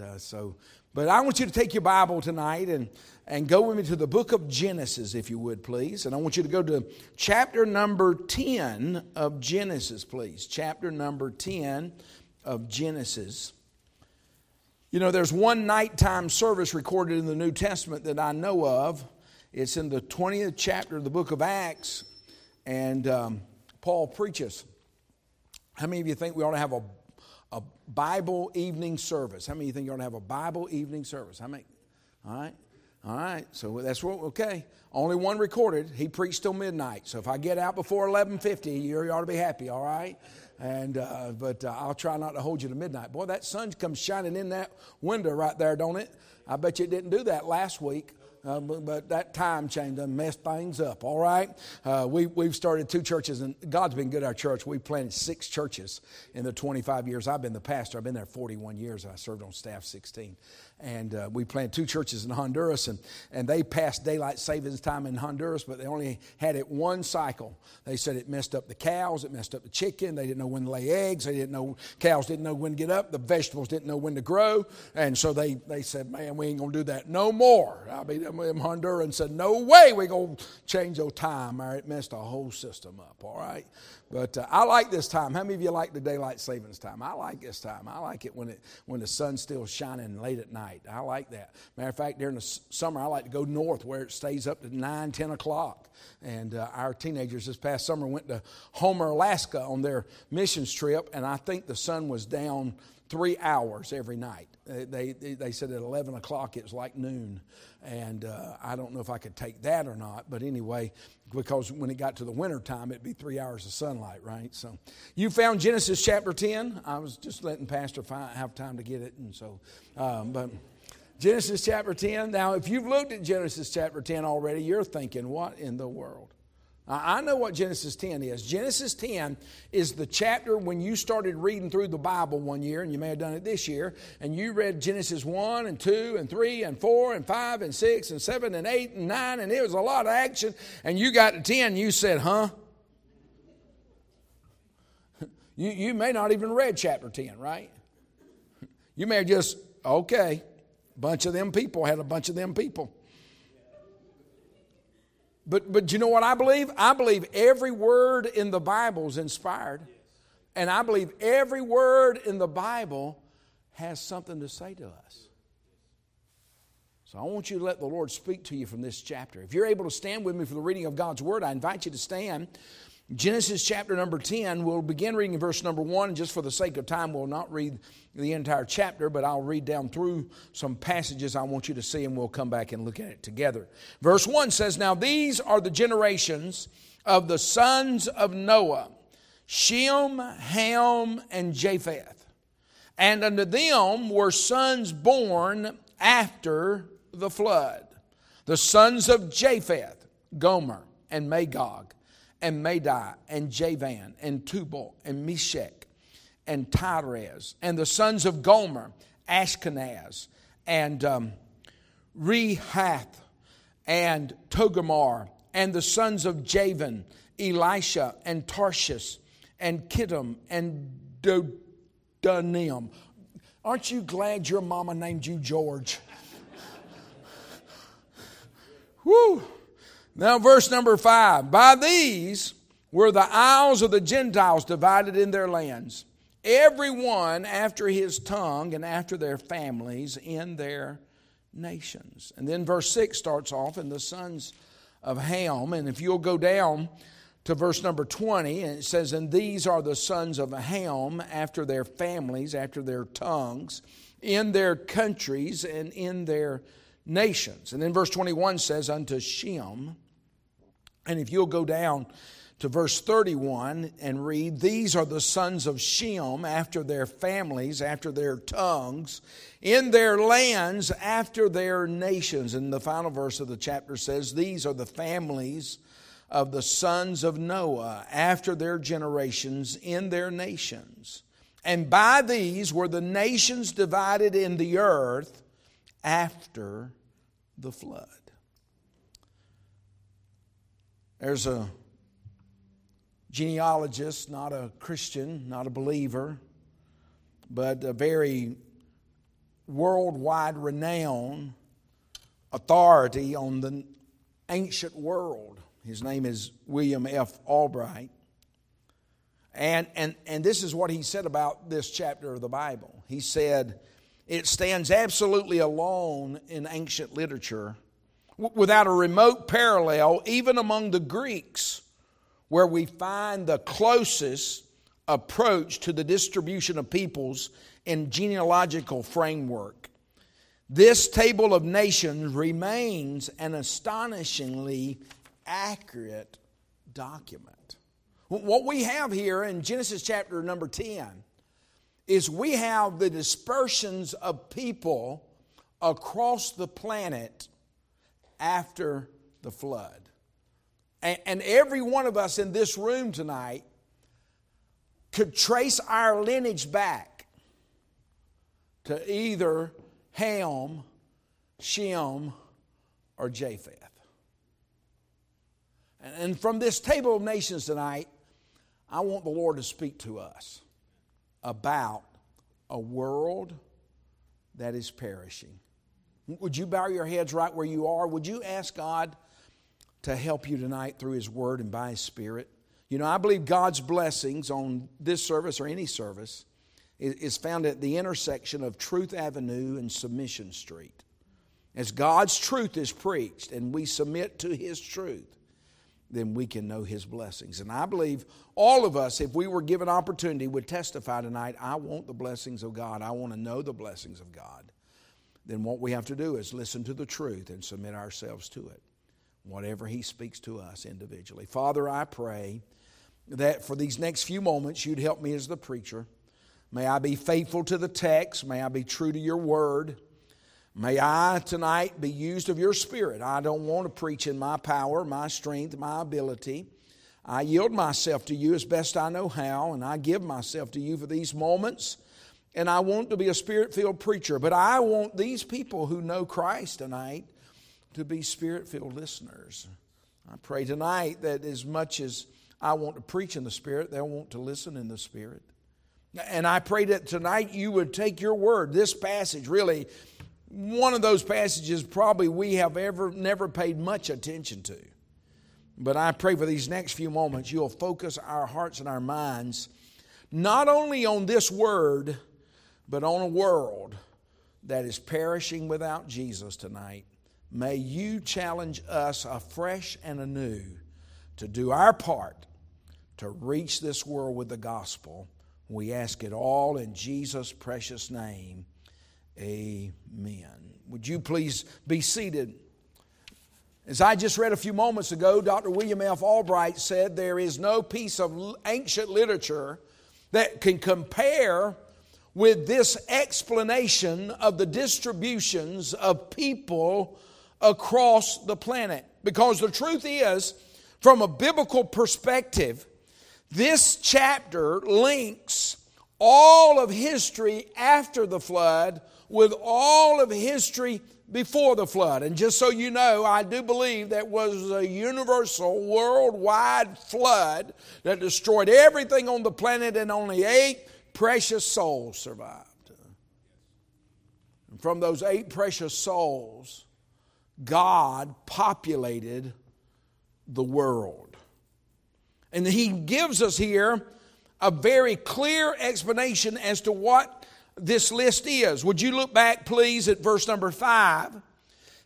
Uh, so, but I want you to take your Bible tonight and, and go with me to the book of Genesis, if you would, please. And I want you to go to chapter number 10 of Genesis, please. Chapter number 10 of Genesis. You know, there's one nighttime service recorded in the New Testament that I know of. It's in the 20th chapter of the book of Acts, and um, Paul preaches. How many of you think we ought to have a a Bible evening service. How many of you think you're going to have a Bible evening service? How many? All right. All right. So that's what, okay. Only one recorded. He preached till midnight. So if I get out before 1150, you ought to be happy, all right? And, uh, but uh, I'll try not to hold you to midnight. Boy, that sun comes shining in that window right there, don't it? I bet you didn't do that last week. Uh, but, but, that time change done messed things up, all right? Uh, we, we've started two churches, and God's been good our church. We've planted six churches in the 25 years I've been the pastor. I've been there 41 years. I served on staff 16 and uh, we planted two churches in Honduras, and, and they passed daylight savings time in Honduras, but they only had it one cycle. They said it messed up the cows, it messed up the chicken. They didn't know when to lay eggs. They didn't know cows didn't know when to get up. The vegetables didn't know when to grow, and so they they said, "Man, we ain't gonna do that no more." I mean, them Hondurans said, "No way, we gonna change your time." Or it messed the whole system up. All right, but uh, I like this time. How many of you like the daylight savings time? I like this time. I like it when it when the sun's still shining late at night. I like that. Matter of fact, during the summer, I like to go north where it stays up to 9, 10 o'clock. And uh, our teenagers this past summer went to Homer, Alaska on their missions trip, and I think the sun was down three hours every night. They, they, said at 11 o'clock it was like noon. And uh, I don't know if I could take that or not, but anyway, because when it got to the winter time, it'd be three hours of sunlight, right? So you found Genesis chapter 10. I was just letting Pastor find, have time to get it. And so, um, but. Genesis chapter 10. Now, if you've looked at Genesis chapter 10 already, you're thinking, what in the world? I know what Genesis 10 is. Genesis 10 is the chapter when you started reading through the Bible one year, and you may have done it this year, and you read Genesis 1 and 2 and 3 and 4 and 5 and 6 and 7 and 8 and 9, and it was a lot of action, and you got to 10 and you said, huh? You, you may not even read chapter 10, right? You may have just, okay, bunch of them people had a bunch of them people. But, but you know what I believe? I believe every word in the Bible is inspired. And I believe every word in the Bible has something to say to us. So I want you to let the Lord speak to you from this chapter. If you're able to stand with me for the reading of God's Word, I invite you to stand. Genesis chapter number 10, we'll begin reading verse number 1, just for the sake of time, we'll not read the entire chapter, but I'll read down through some passages I want you to see, and we'll come back and look at it together. Verse 1 says, Now these are the generations of the sons of Noah Shem, Ham, and Japheth. And unto them were sons born after the flood. The sons of Japheth, Gomer, and Magog and Madai and Javan and Tubal and Meshech and Tiras and the sons of Gomer, Ashkenaz and um, Rehath and Togarmah and the sons of Javan, Elisha and Tarshish and Kittim and Dodanim. Aren't you glad your mama named you George? Woo! Now, verse number five By these were the isles of the Gentiles divided in their lands, every one after his tongue and after their families in their nations. And then verse 6 starts off, and the sons of Ham. And if you'll go down to verse number 20, and it says, And these are the sons of Ham after their families, after their tongues, in their countries and in their nations. And then verse 21 says, Unto Shem and if you'll go down to verse 31 and read, These are the sons of Shem after their families, after their tongues, in their lands, after their nations. And the final verse of the chapter says, These are the families of the sons of Noah after their generations in their nations. And by these were the nations divided in the earth after the flood. There's a genealogist, not a Christian, not a believer, but a very worldwide renowned authority on the ancient world. His name is William F. Albright. And, and, and this is what he said about this chapter of the Bible. He said, It stands absolutely alone in ancient literature, without a remote parallel, even among the Greeks, where we find the closest approach to the distribution of peoples in genealogical framework. This table of nations remains an astonishingly accurate document. What we have here in Genesis chapter number 10 is we have the dispersions of people across the planet after the flood. And, every one of us in this room tonight could trace our lineage back to either Ham, Shem, or Japheth. And from this table of nations tonight, I want the Lord to speak to us about a world that is perishing. Would you bow your heads right where you are? Would you ask God to help you tonight through His Word and by His Spirit? You know, I believe God's blessings on this service or any service is found at the intersection of Truth Avenue and Submission Street. As God's truth is preached and we submit to His truth, then we can know His blessings. And I believe all of us, if we were given opportunity, would testify tonight I want the blessings of God. I want to know the blessings of God. Then what we have to do is listen to the truth and submit ourselves to it, whatever He speaks to us individually. Father, I pray that for these next few moments, you'd help me as the preacher. May I be faithful to the text. May I be true to your word. May I tonight be used of your spirit. I don't want to preach in my power, my strength, my ability. I yield myself to you as best I know how, and I give myself to you for these moments. And I want to be a spirit filled preacher, but I want these people who know Christ tonight to be spirit filled listeners. I pray tonight that as much as I want to preach in the Spirit, they'll want to listen in the Spirit. And I pray that tonight you would take your word, this passage really one of those passages probably we have ever never paid much attention to. But I pray for these next few moments you'll focus our hearts and our minds not only on this word, but on a world that is perishing without Jesus tonight. May you challenge us afresh and anew to do our part to reach this world with the gospel. We ask it all in Jesus' precious name. Amen. Would you please be seated? As I just read a few moments ago, Dr. William F. Albright said there is no piece of ancient literature that can compare with this explanation of the distributions of people across the planet. Because the truth is, from a biblical perspective, this chapter links all of history after the flood with all of history before the flood. And just so you know, I do believe that was a universal, worldwide flood that destroyed everything on the planet, and only eight precious souls survived. And from those eight precious souls, God populated the world. And He gives us here a very clear explanation as to what this list is. Would you look back, please, at verse number five?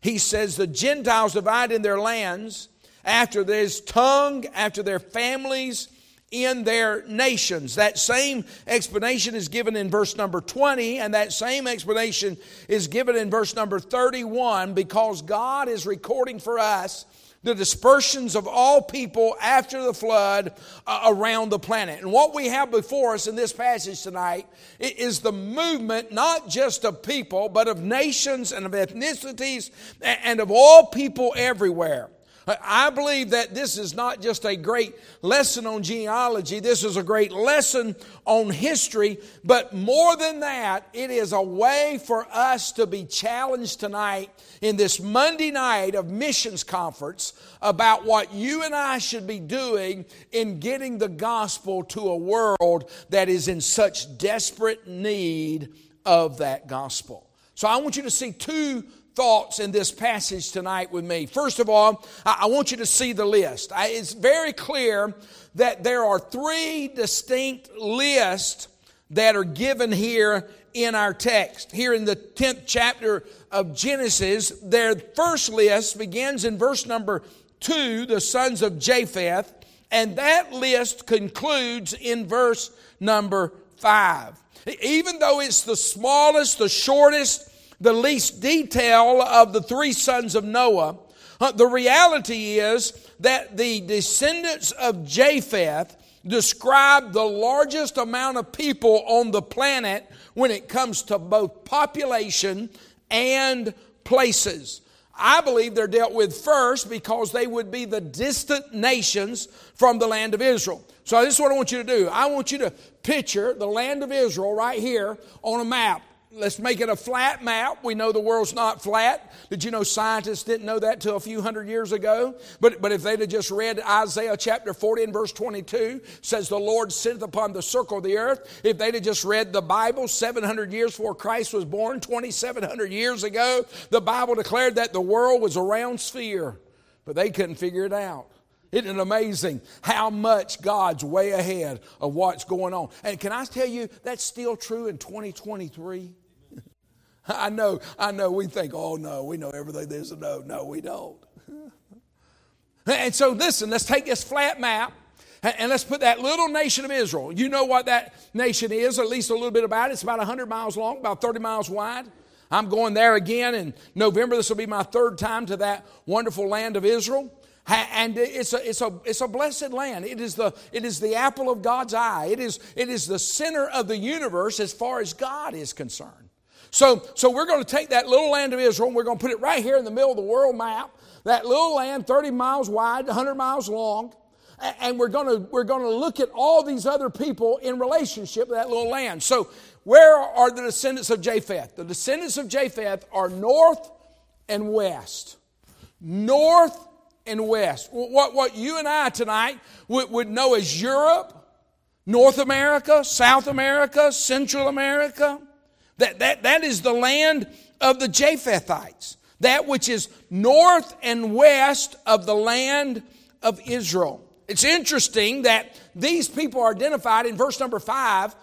He says, The Gentiles divide in their lands after their tongue, after their families, in their nations. That same explanation is given in verse number 20, and that same explanation is given in verse number 31 because God is recording for us the dispersions of all people after the flood uh, around the planet. And what we have before us in this passage tonight is the movement not just of people, but of nations and of ethnicities and of all people everywhere. I believe that this is not just a great lesson on genealogy, this is a great lesson on history, but more than that, it is a way for us to be challenged tonight in this Monday night of missions conference about what you and I should be doing in getting the gospel to a world that is in such desperate need of that gospel. So I want you to see two thoughts in this passage tonight with me. First of all, I want you to see the list. It's very clear that there are three distinct lists that are given here in our text. Here in the 10th chapter of Genesis, their first list begins in verse number 2, the sons of Japheth, and that list concludes in verse number 5. Even though it's the smallest, the shortest, the least detail of the three sons of Noah, uh, the reality is that the descendants of Japheth describe the largest amount of people on the planet when it comes to both population and places. I believe they're dealt with first because they would be the distant nations from the land of Israel. So, this is what I want you to do. I want you to picture the land of Israel right here on a map let's make it a flat map. We know the world's not flat. Did you know scientists didn't know that till a few hundred years ago? But, but if they'd have just read Isaiah chapter 40 and verse 22, says the Lord sitteth upon the circle of the earth. If they'd have just read the Bible 700 years before Christ was born, 2,700 years ago, the Bible declared that the world was a round sphere, but they couldn't figure it out. Isn't it amazing how much God's way ahead of what's going on? And can I tell you, that's still true in 2023? I know, I know, we think, oh no, we know everything there's to know. No, we don't. and so, listen, let's take this flat map and let's put that little nation of Israel. You know what that nation is, at least a little bit about it. It's about 100 miles long, about 30 miles wide. I'm going there again in November. This will be my third time to that wonderful land of Israel. And it's a, it's, a, it's a blessed land. It is, the, it is the apple of God's eye. It is, it is the center of the universe as far as God is concerned. So, so we're going to take that little land of Israel and we're going to put it right here in the middle of the world map. That little land, 30 miles wide, 100 miles long. And we're going to, we're going to look at all these other people in relationship with that little land. So, where are the descendants of Japheth? The descendants of Japheth are north and west. North and west. What, what you and I tonight would, would know as Europe, North America, South America, Central America. That, that, that is the land of the Japhethites. That which is north and west of the land of Israel. It's interesting that these people are identified in verse number five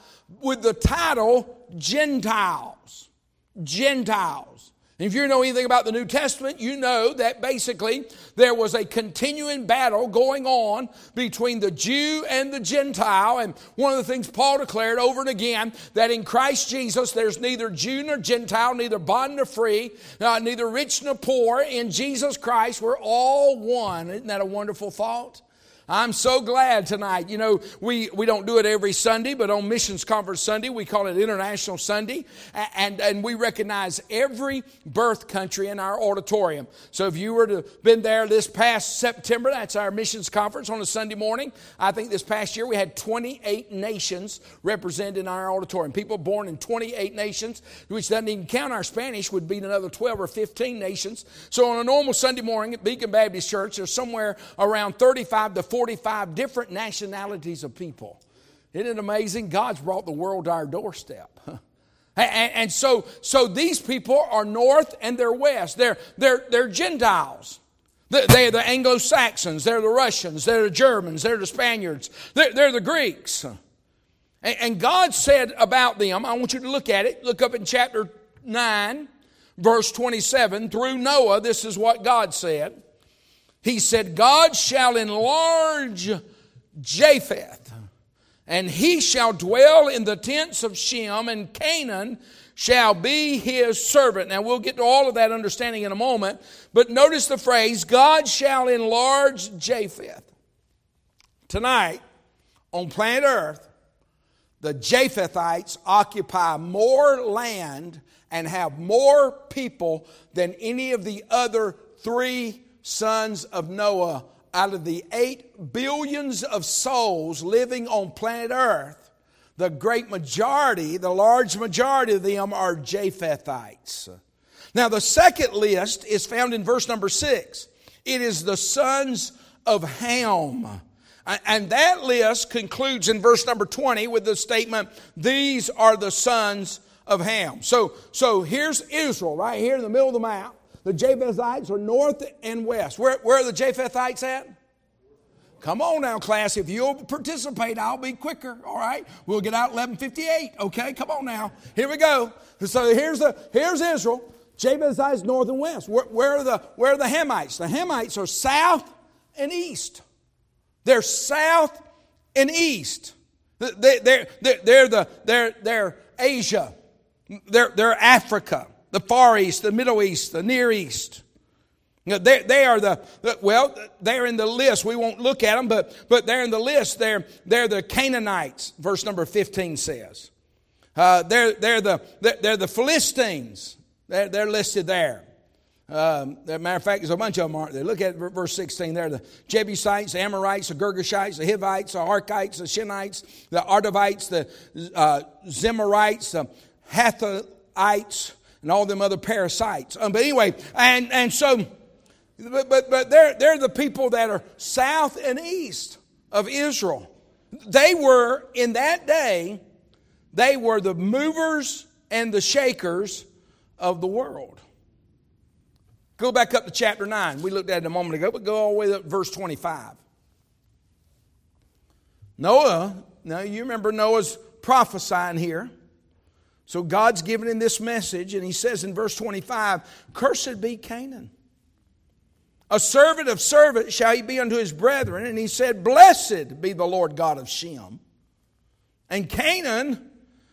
with the title Gentiles. Gentiles. If you know anything about the New Testament, you know that basically there was a continuing battle going on between the Jew and the Gentile. And one of the things Paul declared over and again that in Christ Jesus there's neither Jew nor Gentile, neither bond nor free, uh, neither rich nor poor. In Jesus Christ, we're all one. Isn't that a wonderful thought? I'm so glad tonight. You know, we, we don't do it every Sunday, but on Missions Conference Sunday, we call it International Sunday. And, and we recognize every birth country in our auditorium. So if you were to been there this past September, that's our Missions Conference on a Sunday morning. I think this past year we had 28 nations represented in our auditorium. People born in 28 nations, which doesn't even count our Spanish, would be another 12 or 15 nations. So on a normal Sunday morning at Beacon Baptist Church, there's somewhere around 35 to 45 different nationalities of people. Isn't it amazing? God's brought the world to our doorstep. And, so, so these people are north and they're west. They're, they're, they're Gentiles. They're the Anglo Saxons, they're the Russians, they're the Germans, they're the Spaniards, they're, they're the Greeks. And God said about them, I want you to look at it. Look up in chapter 9, verse 27. Through Noah, this is what God said. He said, God shall enlarge Japheth, and he shall dwell in the tents of Shem, and Canaan shall be his servant. Now we'll get to all of that understanding in a moment, but notice the phrase, God shall enlarge Japheth. Tonight, on planet Earth, the Japhethites occupy more land and have more people than any of the other three sons of Noah, out of the eight billions of souls living on planet Earth, the great majority, the large majority of them are Japhethites. Now, the second list is found in verse number six. It is the sons of Ham. And that list concludes in verse number 20 with the statement, These are the sons of Ham. So, so here's Israel right here in the middle of the map. The Japhethites are north and west. Where, where are the Japhethites at? Come on now, class. If you'll participate, I'll be quicker. All right. We'll get out 1158. Okay. Come on now. Here we go. So here's the here's Israel. Japhethites north and west. Where, where, are the where are the Hamites? The Hamites are south and east. They're south and east. They, they're, they're, they're, the, they're, they're Asia. They're, they're Africa, the Far East, the Middle East, the Near East. They, are the, well, they're in the list. We won't look at them, but, but they're in the list. They're, they're the Canaanites, verse number 15 says. Uh, they're, they're, the, they're the Philistines. They're, they're listed there. Um, as a matter of fact, there's a bunch of them, aren't there? Look at verse 16 there. The Jebusites, the Amorites, the Girgashites, the Hivites, the Arkites, the Shinites, the Ardavites, the uh, the Hathites, and all them other parasites. Um, but anyway, and, and so, but, but, but they're, they're the people that are south and east of Israel. They were, in that day, they were the movers and the shakers of the world. Go back up to chapter 9. We looked at it a moment ago, but go all the way up to verse 25. Noah, now you remember Noah's prophesying here. So God's given him this message, and he says in verse 25, Cursed be Canaan. A servant of servants shall he be unto his brethren. And he said, Blessed be the Lord God of Shem. And Canaan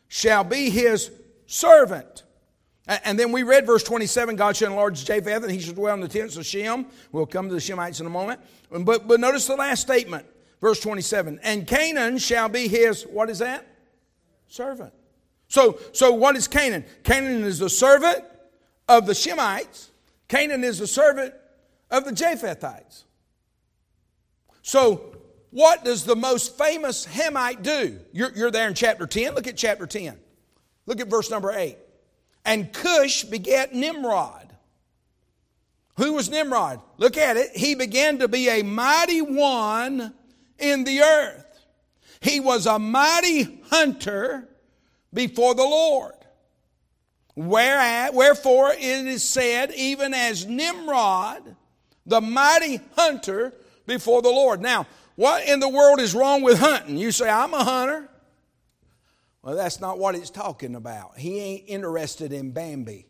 shall be his servant. And then we read verse 27 God shall enlarge Japheth, and he shall dwell in the tents of Shem. We'll come to the Shemites in a moment. But, but notice the last statement, verse 27. And Canaan shall be his, what is that? Servant. So, so what is Canaan? Canaan is the servant of the Shemites. Canaan is the servant of the Japhethites. So, what does the most famous Hamite do? You're, you're there in chapter 10. Look at chapter 10. Look at verse number 8. And Cush begat Nimrod. Who was Nimrod? Look at it. He began to be a mighty one in the earth. He was a mighty hunter before the Lord. Whereat, wherefore it is said, even as Nimrod, the mighty hunter before the Lord. Now, what in the world is wrong with hunting? You say, I'm a hunter. Well, that's not what it's talking about. He ain't interested in Bambi.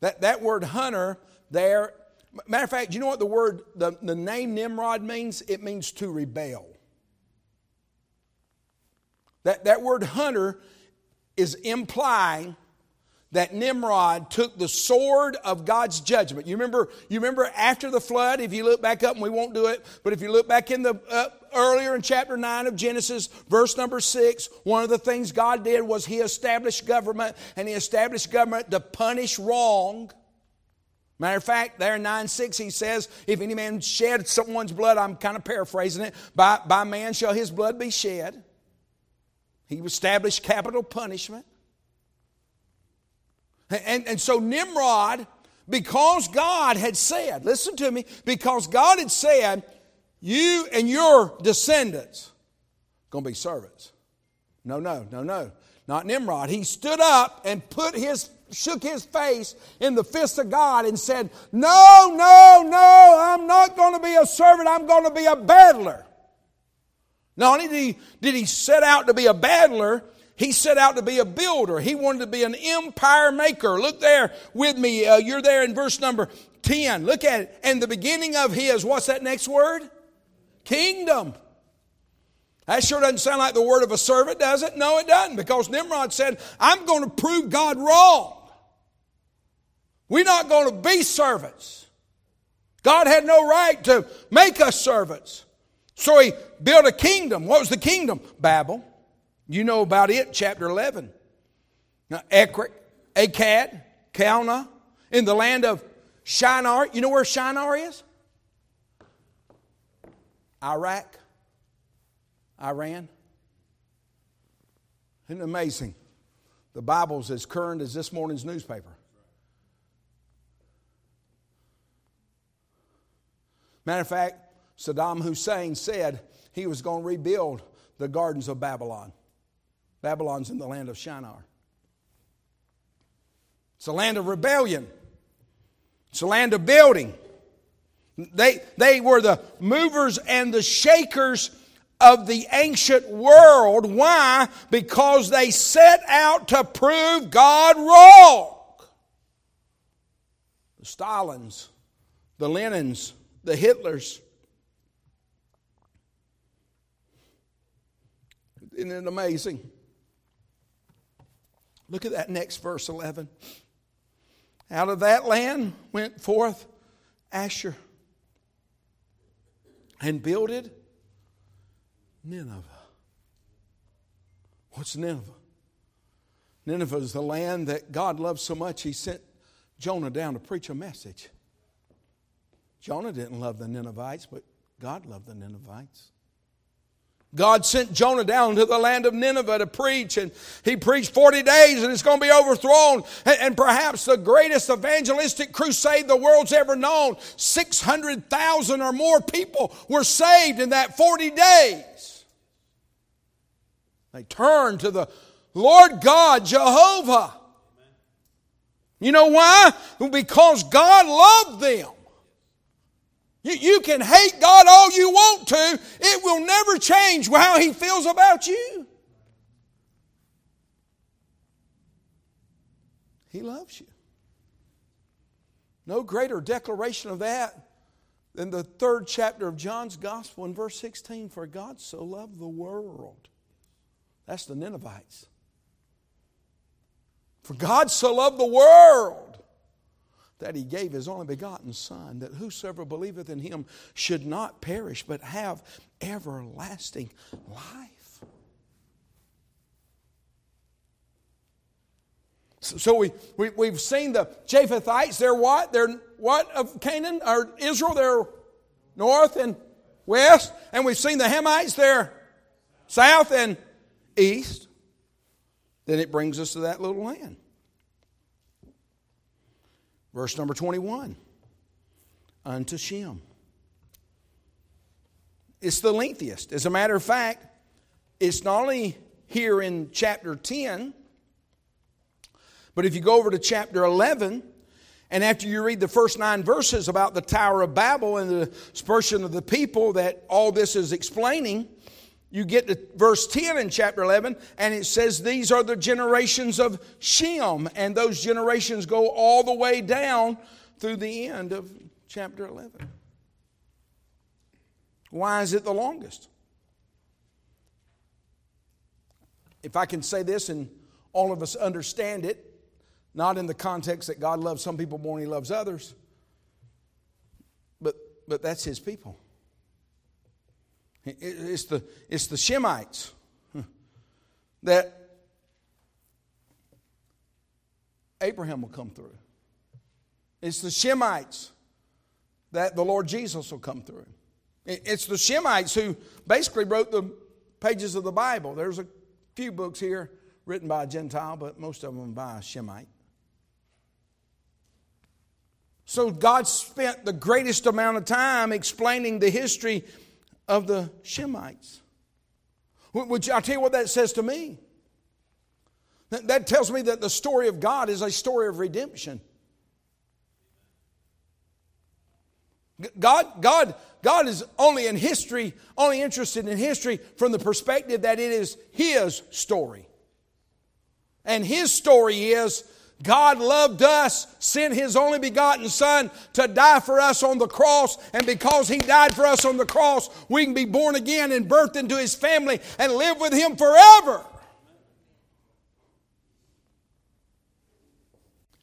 That, that word hunter there, matter of fact, you know what the word, the, the name Nimrod means? It means to rebel. That, that word hunter is implying that Nimrod took the sword of God's judgment. You remember, you remember after the flood, if you look back up, and we won't do it, but if you look back in the uh, earlier in chapter 9 of Genesis, verse number 6, one of the things God did was he established government, and he established government to punish wrong. Matter of fact, there in 9 6, he says, If any man shed someone's blood, I'm kind of paraphrasing it, by, by man shall his blood be shed. He established capital punishment. And, and so Nimrod, because God had said, listen to me, because God had said, you and your descendants going to be servants. No, no, no, no. Not Nimrod. He stood up and put his shook his face in the fist of God and said, No, no, no, I'm not going to be a servant, I'm going to be a battler. Not only did he, did he set out to be a battler, he set out to be a builder. He wanted to be an empire maker. Look there with me. Uh, you're there in verse number 10. Look at it. And the beginning of his, what's that next word? Kingdom. That sure doesn't sound like the word of a servant, does it? No, it doesn't, because Nimrod said, I'm going to prove God wrong. We're not going to be servants. God had no right to make us servants. So he built a kingdom. What was the kingdom? Babel. You know about it, chapter 11. Now, Ekrik, Akkad, Calneh, in the land of Shinar. You know where Shinar is? Iraq, Iran. Isn't it amazing? The Bible's as current as this morning's newspaper. Matter of fact, Saddam Hussein said he was going to rebuild the gardens of Babylon. Babylon's in the land of Shinar. It's a land of rebellion. It's a land of building. They, they were the movers and the shakers of the ancient world. Why? Because they set out to prove God wrong. The Stalins, the Lenins, the Hitlers. Isn't it amazing? Look at that next verse 11. Out of that land went forth Asshur and builded Nineveh. What's Nineveh? Nineveh is the land that God loved so much, he sent Jonah down to preach a message. Jonah didn't love the Ninevites, but God loved the Ninevites. God sent Jonah down to the land of Nineveh to preach, and he preached 40 days, and it's going to be overthrown. And, and perhaps the greatest evangelistic crusade the world's ever known 600,000 or more people were saved in that 40 days. They turned to the Lord God, Jehovah. You know why? Because God loved them. You, you can hate God all you want to, it will never change how He feels about you. He loves you. No greater declaration of that than the third chapter of John's Gospel in verse 16 For God so loved the world. That's the Ninevites. For God so loved the world that he gave his only begotten Son, that whosoever believeth in him should not perish, but have everlasting life. So, so we, we, we've seen the Japhethites, they're what? They're what of Canaan or Israel? They're north and west. And we've seen the Hamites, they're south and east. Then it brings us to that little land. Verse number 21 unto Shem. It's the lengthiest. As a matter of fact, it's not only here in chapter 10, but if you go over to chapter 11, and after you read the first nine verses about the Tower of Babel and the dispersion of the people that all this is explaining, you get to verse 10 in chapter 11, and it says, These are the generations of Shem. And those generations go all the way down through the end of chapter 11. Why is it the longest? If I can say this and all of us understand it, not in the context that God loves some people more than He loves others, but, but that's His people. It's the, it's the Shemites that Abraham will come through. It's the Shemites that the Lord Jesus will come through. It's the Shemites who basically wrote the pages of the Bible. There's a few books here written by a Gentile, but most of them by a Shemite. So God spent the greatest amount of time explaining the history of the Shemites. Which I'll tell you what that says to me. That tells me that the story of God is a story of redemption. God, God, God is only in history, only interested in history from the perspective that it is His story. And His story is God loved us, sent His only begotten Son to die for us on the cross, and because He died for us on the cross, we can be born again and birthed into His family and live with Him forever.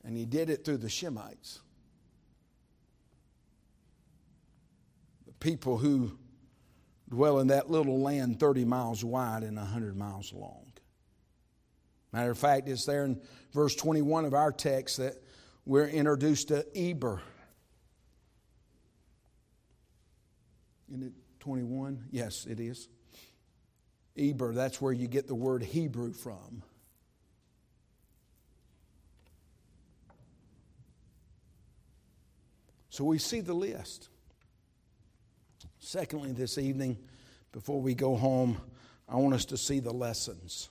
And He did it through the Shemites. The people who dwell in that little land 30 miles wide and 100 miles long. Matter of fact, it's there in verse 21 of our text that we're introduced to Eber. Isn't it 21? Yes, it is. Eber, that's where you get the word Hebrew from. So we see the list. Secondly, this evening, before we go home, I want us to see the lessons.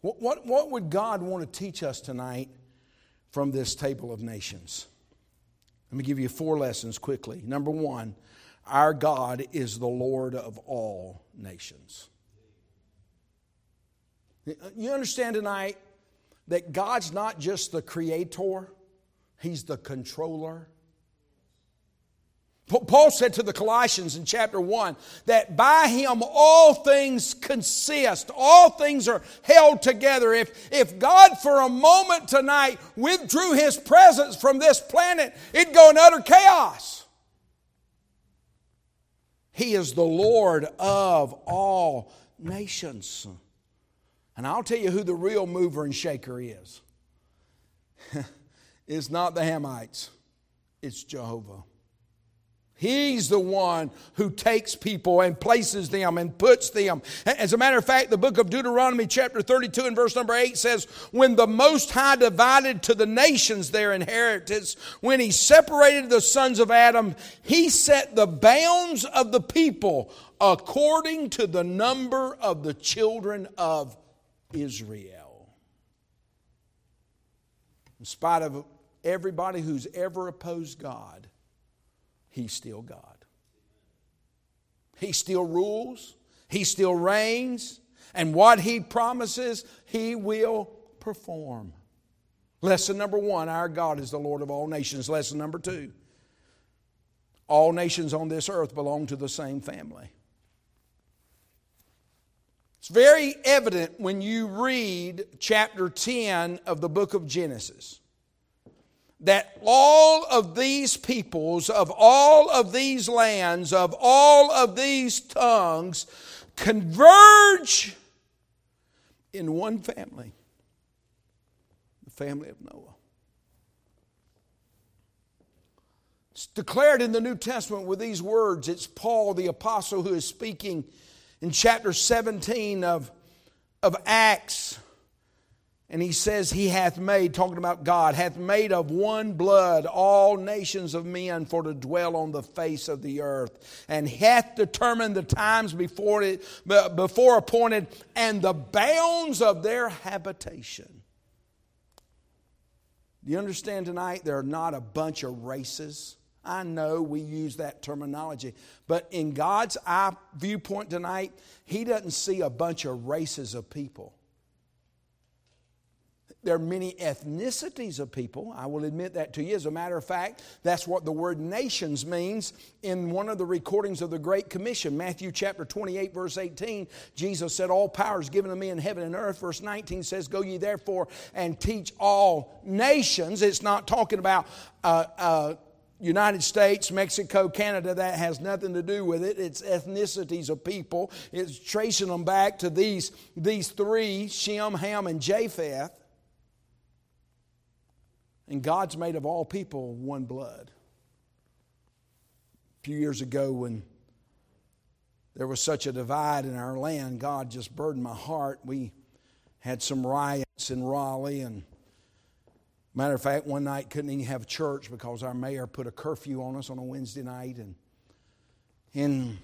What, what, what would God want to teach us tonight from this table of nations? Let me give you four lessons quickly. Number one, our God is the Lord of all nations. You understand tonight that God's not just the creator, He's the controller. Paul said to the Colossians in chapter 1 that by him all things consist, all things are held together. If, if God for a moment tonight withdrew his presence from this planet, it'd go in utter chaos. He is the Lord of all nations. And I'll tell you who the real mover and shaker is. it's not the Hamites, it's Jehovah. He's the one who takes people and places them and puts them. As a matter of fact, the book of Deuteronomy, chapter 32, and verse number 8 says, When the Most High divided to the nations their inheritance, when he separated the sons of Adam, he set the bounds of the people according to the number of the children of Israel. In spite of everybody who's ever opposed God, He's still God. He still rules, He still reigns, and what He promises, He will perform. Lesson number one our God is the Lord of all nations. Lesson number two all nations on this earth belong to the same family. It's very evident when you read chapter 10 of the book of Genesis that all of these peoples, of all of these lands, of all of these tongues converge in one family the family of Noah. It's declared in the New Testament with these words. It's Paul, the apostle, who is speaking in chapter 17 of, of Acts. And he says, He hath made, talking about God, hath made of one blood all nations of men for to dwell on the face of the earth, and hath determined the times before, it, before appointed and the bounds of their habitation. Do you understand tonight? There are not a bunch of races. I know we use that terminology, but in God's eye viewpoint tonight, He doesn't see a bunch of races of people. There are many ethnicities of people. I will admit that to you. As a matter of fact, that's what the word nations means in one of the recordings of the Great Commission. Matthew chapter 28, verse 18, Jesus said, All power is given to me in heaven and earth. Verse 19 says, Go ye therefore and teach all nations. It's not talking about uh, uh, United States, Mexico, Canada, that has nothing to do with it. It's ethnicities of people. It's tracing them back to these, these three Shem, Ham, and Japheth. And God's made of all people one blood. A few years ago, when there was such a divide in our land, God just burdened my heart. We had some riots in Raleigh, and matter of fact, one night couldn't even have church because our mayor put a curfew on us on a Wednesday night, and and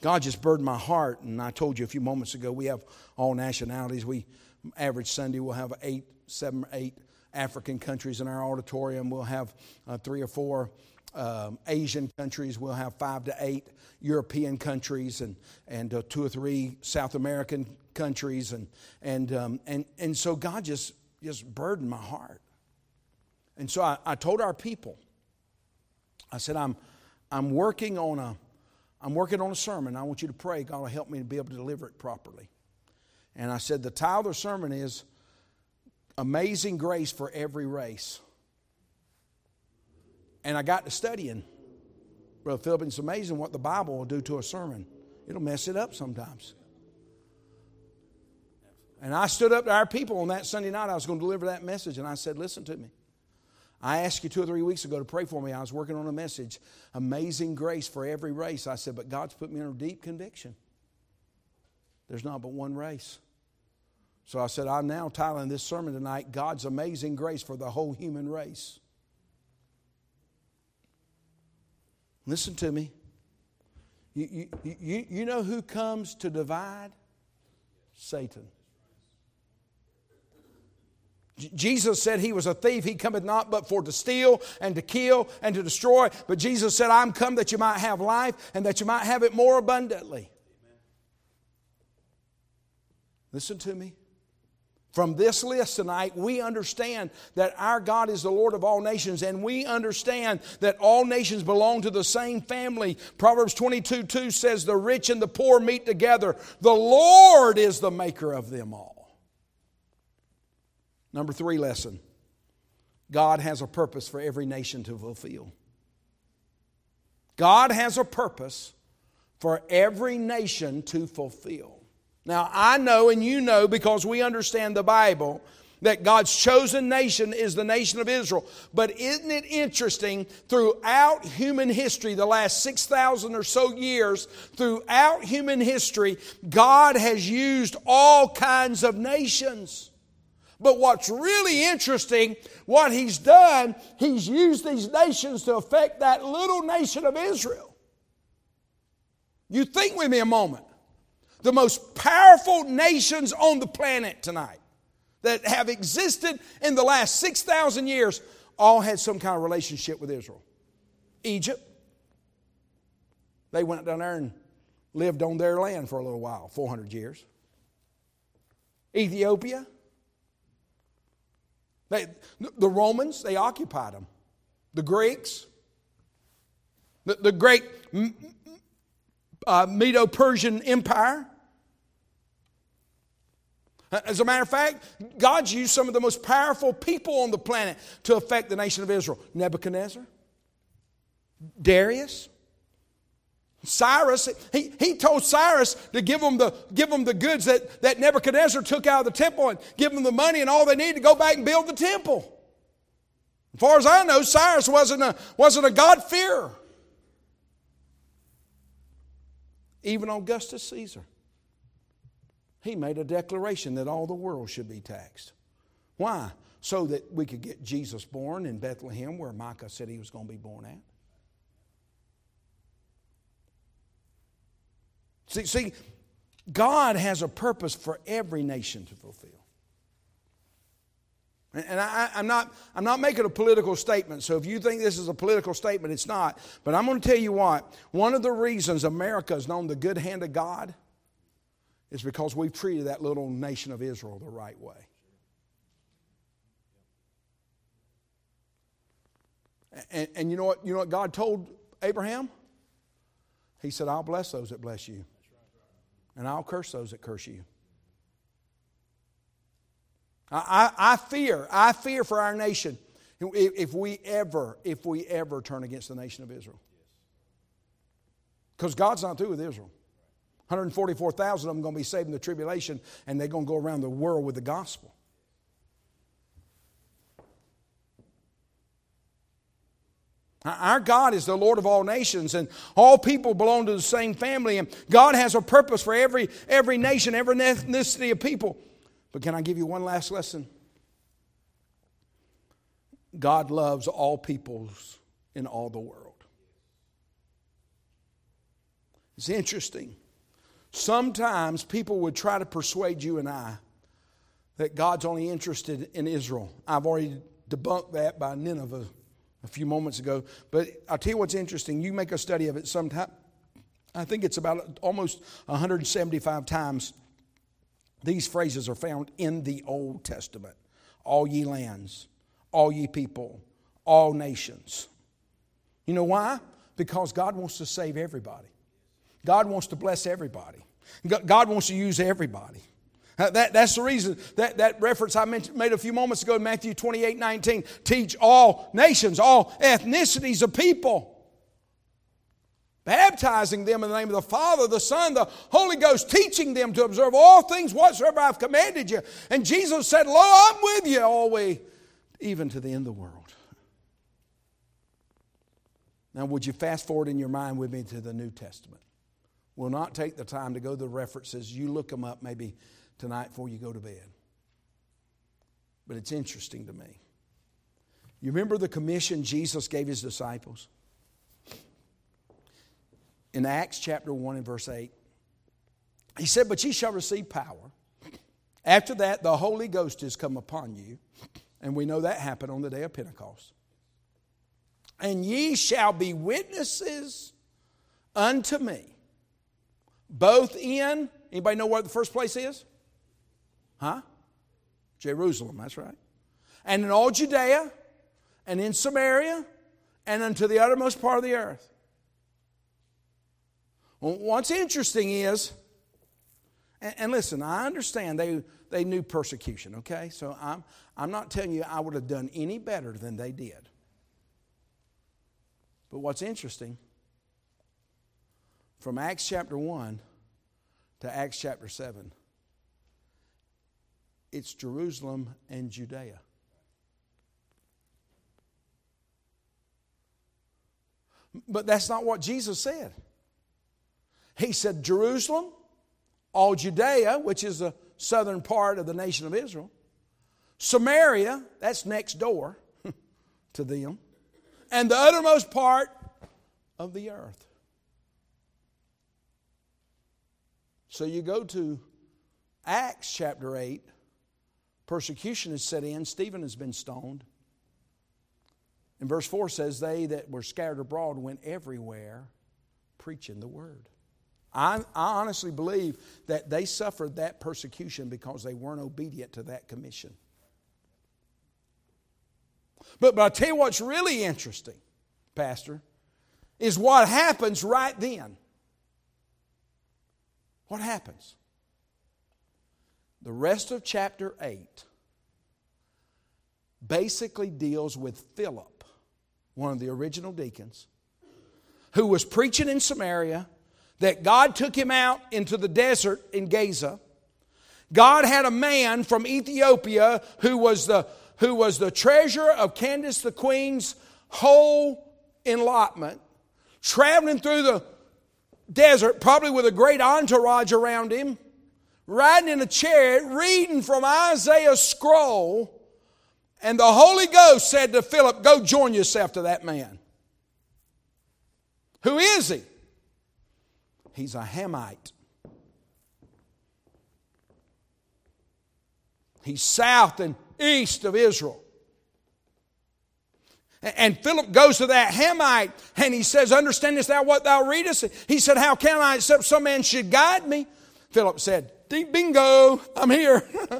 God just burdened my heart. And I told you a few moments ago, we have all nationalities. We average Sunday we'll have eight, seven, eight African countries in our auditorium. We'll have uh, three or four um, Asian countries. We'll have five to eight European countries and, and uh, two or three South American countries. And, and, um, and, and so God just, just burdened my heart. And so I, I told our people, I said, I'm, I'm working on a, I'm working on a sermon. I want you to pray God will help me to be able to deliver it properly. And I said, the title of the sermon is Amazing Grace for Every Race. And I got to studying. Brother Philip, it's amazing what the Bible will do to a sermon. It'll mess it up sometimes. And I stood up to our people on that Sunday night. I was going to deliver that message, and I said, Listen to me. I asked you two or three weeks ago to pray for me. I was working on a message, Amazing Grace for Every Race. I said, But God's put me under deep conviction. There's not but one race. So I said, I'm now titling this sermon tonight, God's Amazing Grace for the Whole Human Race. Listen to me. You, you, you, you know who comes to divide? Satan. Jesus said he was a thief. He cometh not but for to steal and to kill and to destroy. But Jesus said, I'm come that you might have life and that you might have it more abundantly. Amen. Listen to me. From this list tonight, we understand that our God is the Lord of all nations, and we understand that all nations belong to the same family. Proverbs 22 2 says, The rich and the poor meet together. The Lord is the maker of them all. Number three lesson God has a purpose for every nation to fulfill. God has a purpose for every nation to fulfill. Now, I know and you know because we understand the Bible that God's chosen nation is the nation of Israel. But isn't it interesting throughout human history, the last 6,000 or so years, throughout human history, God has used all kinds of nations. But what's really interesting, what he's done, he's used these nations to affect that little nation of Israel. You think with me a moment. The most powerful nations on the planet tonight that have existed in the last 6,000 years all had some kind of relationship with Israel. Egypt, they went down there and lived on their land for a little while, 400 years. Ethiopia, they, the Romans, they occupied them. The Greeks, the, the great uh, Medo Persian Empire. Uh, as a matter of fact, God's used some of the most powerful people on the planet to affect the nation of Israel Nebuchadnezzar, Darius, Cyrus, he, he told Cyrus to give them, the, give them the goods that, that Nebuchadnezzar took out of the temple and give them the money and all they needed to go back and build the temple. As far as I know, Cyrus wasn't a, wasn't a God-fearer. Even Augustus Caesar. He made a declaration that all the world should be taxed. Why? So that we could get Jesus born in Bethlehem, where Micah said he was going to be born at. See, see, God has a purpose for every nation to fulfill. And I, am not, I'm not making a political statement, so if you think this is a political statement, it's not. But I'm going to tell you what one of the reasons America has known the good hand of God is because we've treated that little nation of Israel the right way. And, and you, know what, you know what God told Abraham? He said, I'll bless those that bless you and I'll curse those that curse you. I, I, I fear, I fear for our nation if, if we ever, if we ever turn against the nation of Israel. Because God's not through with Israel. 144,000 of them going to be saved in the tribulation, and they're going to go around the world with the gospel. Our God is the Lord of all nations, and all people belong to the same family, and God has a purpose for every, every nation, every ethnicity of people. But can I give you one last lesson? God loves all peoples in all the world. It's interesting. Sometimes people would try to persuade you and I that God's only interested in Israel. I've already debunked that by Nineveh a few moments ago. But I'll tell you what's interesting. You make a study of it sometime. I think it's about almost 175 times these phrases are found in the Old Testament. All ye lands, all ye people, all nations. You know why? Because God wants to save everybody. God wants to bless everybody. God wants to use everybody. Uh, that, that's the reason that, that reference I made a few moments ago in Matthew 28 19. Teach all nations, all ethnicities of people. Baptizing them in the name of the Father, the Son, the Holy Ghost, teaching them to observe all things whatsoever I've commanded you. And Jesus said, Lo, I'm with you always, even to the end of the world. Now, would you fast forward in your mind with me to the New Testament? We'll not take the time to go to the references. You look them up maybe tonight before you go to bed. But it's interesting to me. You remember the commission Jesus gave his disciples? In Acts chapter 1 and verse 8, he said, But ye shall receive power After that, the Holy Ghost is come upon you. And we know that happened on the day of Pentecost. And ye shall be witnesses unto me, both in, anybody know where the first place is? Huh? Jerusalem, that's right. And in all Judea, and in Samaria, and unto the uttermost part of the earth. Well, what's interesting is, and, and listen, I understand they, they knew persecution, okay? So I'm, I'm not telling you I would have done any better than they did. But what's interesting, from Acts chapter 1 to Acts chapter 7, it's Jerusalem and Judea. But that's not what Jesus said. He said, Jerusalem, all Judea, which is the southern part of the nation of Israel, Samaria, that's next door to them, and the uttermost part of the earth. So you go to Acts chapter 8, persecution is set in, Stephen has been stoned. And verse 4 says, They that were scattered abroad went everywhere preaching the word. I, I, honestly believe that they suffered that persecution because they weren't obedient to that commission. But, but I'll tell you what's really interesting, Pastor, is what happens right then. What happens? The rest of chapter 8 basically deals with Philip, one of the original deacons, who was preaching in Samaria that God took him out into the desert in Gaza. God had a man from Ethiopia who was the, who was the treasurer of Candace the Queen's whole allotment, traveling through the desert, probably with a great entourage around him, riding in a chariot, reading from Isaiah's scroll. And the Holy Ghost said to Philip, Go join yourself to that man. Who is he? He's a Hamite. He's south and east of Israel. And Philip goes to that Hamite and he says, Understandest thou what thou readest? He said, How can I except some man should guide me? Philip said, Bingo, I'm here.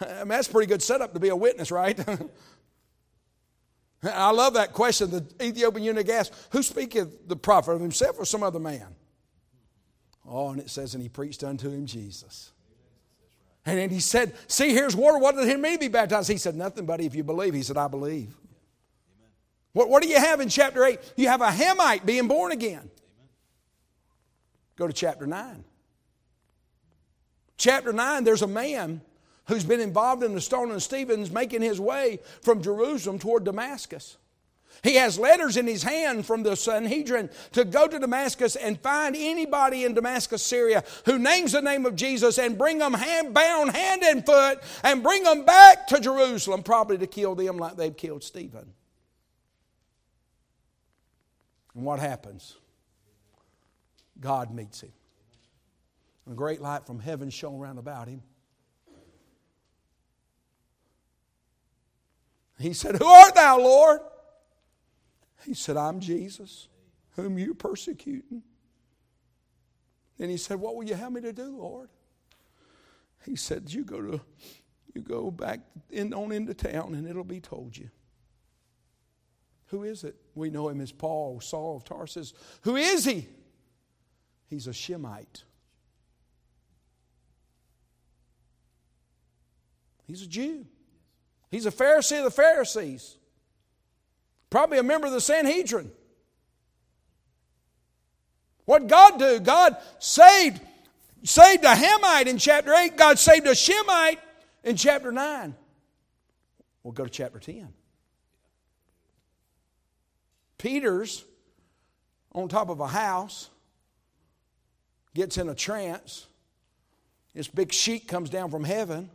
I mean, that's pretty good setup to be a witness, right? I love that question. The Ethiopian eunuch asked, Who speaketh the prophet of himself or some other man? Oh, and it says, and he preached unto him Jesus. And then he said, See, here's water. What did it mean to be baptized? He said, Nothing, buddy, if you believe. He said, I believe. What, what do you have in chapter 8? You have a Hamite being born again. Go to chapter 9. Chapter 9, there's a man who's been involved in the stoning of Stephen's making his way from Jerusalem toward Damascus. He has letters in his hand from the Sanhedrin to go to Damascus and find anybody in Damascus, Syria, who names the name of Jesus and bring them hand, bound hand and foot and bring them back to Jerusalem, probably to kill them like they've killed Stephen. And what happens? God meets him. And A great light from heaven shone round about him. He said, Who art thou, Lord? He said, I'm Jesus, whom you're persecuting. And he said, What will you have me to do, Lord? He said, You go to you go back in, on into town and it'll be told you. Who is it? We know him as Paul, Saul of Tarsus. Who is he? He's a Shemite. He's a Jew. He's a Pharisee of the Pharisees. Probably a member of the Sanhedrin. What God do? God saved, saved a Hamite in chapter 8. God saved a Shemite in chapter 9. We'll go to chapter 10. Peter's on top of a house, gets in a trance. This big sheet comes down from heaven,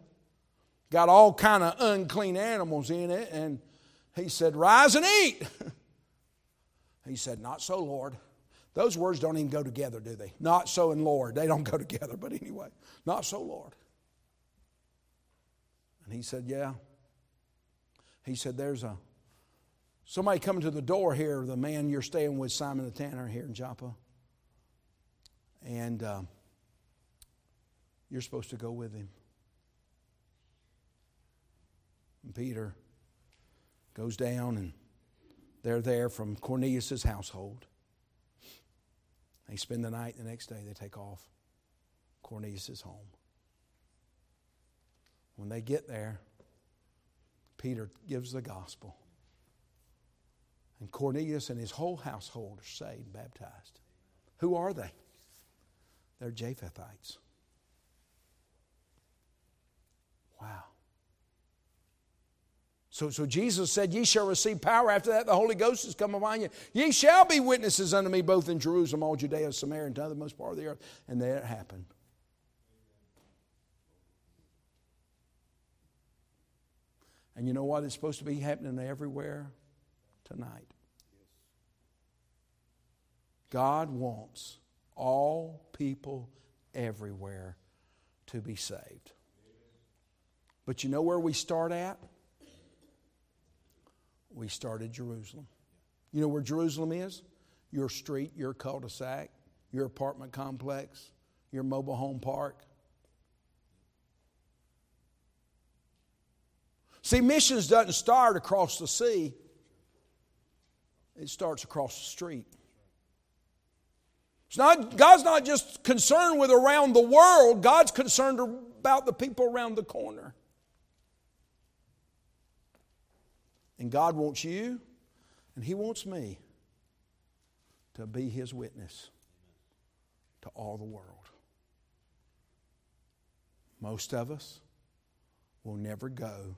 got all kind of unclean animals in it, and he said, Rise and eat. he said, Not so, Lord. Those words don't even go together, do they? Not so and Lord. They don't go together, but anyway, not so, Lord. And he said, Yeah. He said, There's a somebody coming to the door here, the man you're staying with, Simon the Tanner, here in Joppa. And uh, you're supposed to go with him. And Peter goes down, and they're there from Cornelius' household. They spend the night, the next day they take off. Cornelius' home. When they get there, Peter gives the gospel. And Cornelius and his whole household are saved, baptized. Who are they? They're Japhethites. Wow. So, so Jesus said, Ye shall receive power. After that, the Holy Ghost has come upon you. Ye shall be witnesses unto me both in Jerusalem, all Judea, Samaria, and to the most part of the earth. And there it happened. And you know what? It's supposed to be happening everywhere tonight. God wants all people everywhere to be saved. But you know where we start at? We start at Jerusalem. You know where Jerusalem is? Your street, your cul de sac, your apartment complex, your mobile home park. See, missions doesn't start across the sea, it starts across the street. It's not, God's not just concerned with around the world, God's concerned about the people around the corner. And God wants you, and He wants me to be His witness to all the world. Most of us will never go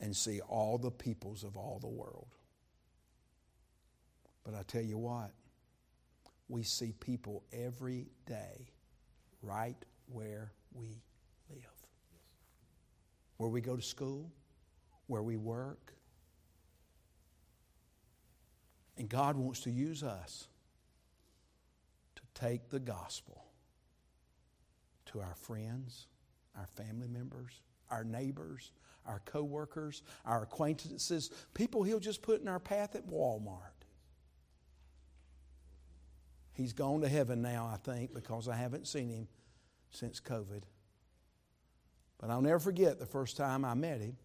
and see all the peoples of all the world. But I tell you what, we see people every day right where we live. Where we go to school, where we work. And God wants to use us to take the gospel to our friends, our family members, our neighbors, our coworkers, our acquaintances, people he'll just put in our path at Walmart. He's gone to heaven now, I think, because I haven't seen him since COVID. But I'll never forget the first time I met him,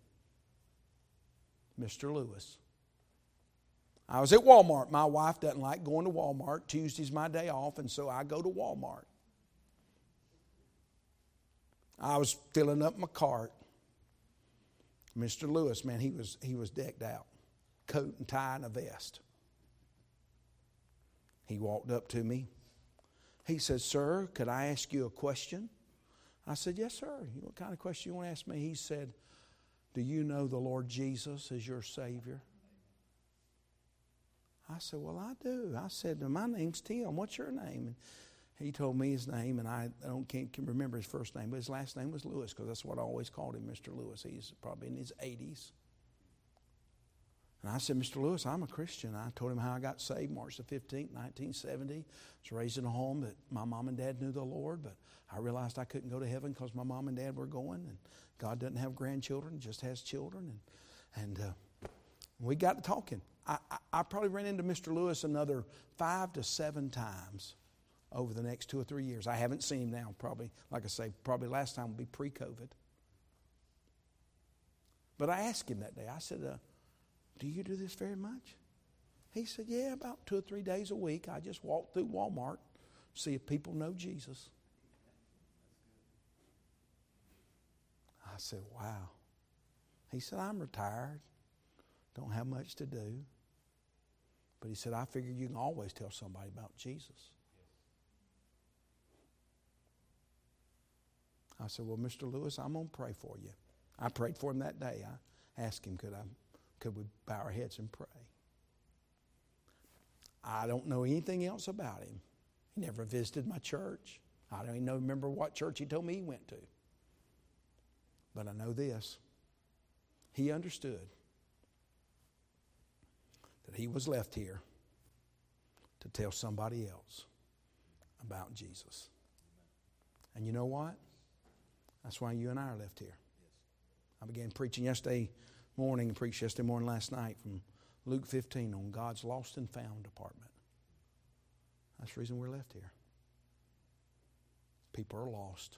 Mr. Lewis. I was at Walmart. My wife doesn't like going to Walmart. Tuesday's my day off, and so I go to Walmart. I was filling up my cart. Mr. Lewis, man, he was, he was decked out coat and tie and a vest. He walked up to me. He said, Sir, could I ask you a question? I said, Yes, sir. What kind of question you want to ask me? He said, Do you know the Lord Jesus as your Savior? I said, Well, I do. I said, My name's Tim. What's your name? And he told me his name, and I don't can't remember his first name, but his last name was Lewis because that's what I always called him, Mr. Lewis. He's probably in his 80s. And I said, Mr. Lewis, I'm a Christian. I told him how I got saved March the 15th, 1970. I was raised in a home that my mom and dad knew the Lord, but I realized I couldn't go to heaven because my mom and dad were going, and God doesn't have grandchildren, just has children. And, and uh, we got to talking. I, I, I probably ran into Mr. Lewis another five to seven times over the next two or three years. I haven't seen him now, probably, like I say, probably last time would be pre COVID. But I asked him that day, I said, uh, Do you do this very much? He said, Yeah, about two or three days a week. I just walk through Walmart, see if people know Jesus. I said, Wow. He said, I'm retired, don't have much to do. But he said, I figure you can always tell somebody about Jesus. I said, Well, Mr. Lewis, I'm going to pray for you. I prayed for him that day. I asked him, Could, I, could we bow our heads and pray? I don't know anything else about him. He never visited my church. I don't even remember what church he told me he went to. But I know this he understood that he was left here to tell somebody else about Jesus. And you know what? That's why you and I are left here. I began preaching yesterday morning and preached yesterday morning last night from Luke 15 on God's lost and found department. That's the reason we're left here. People are lost.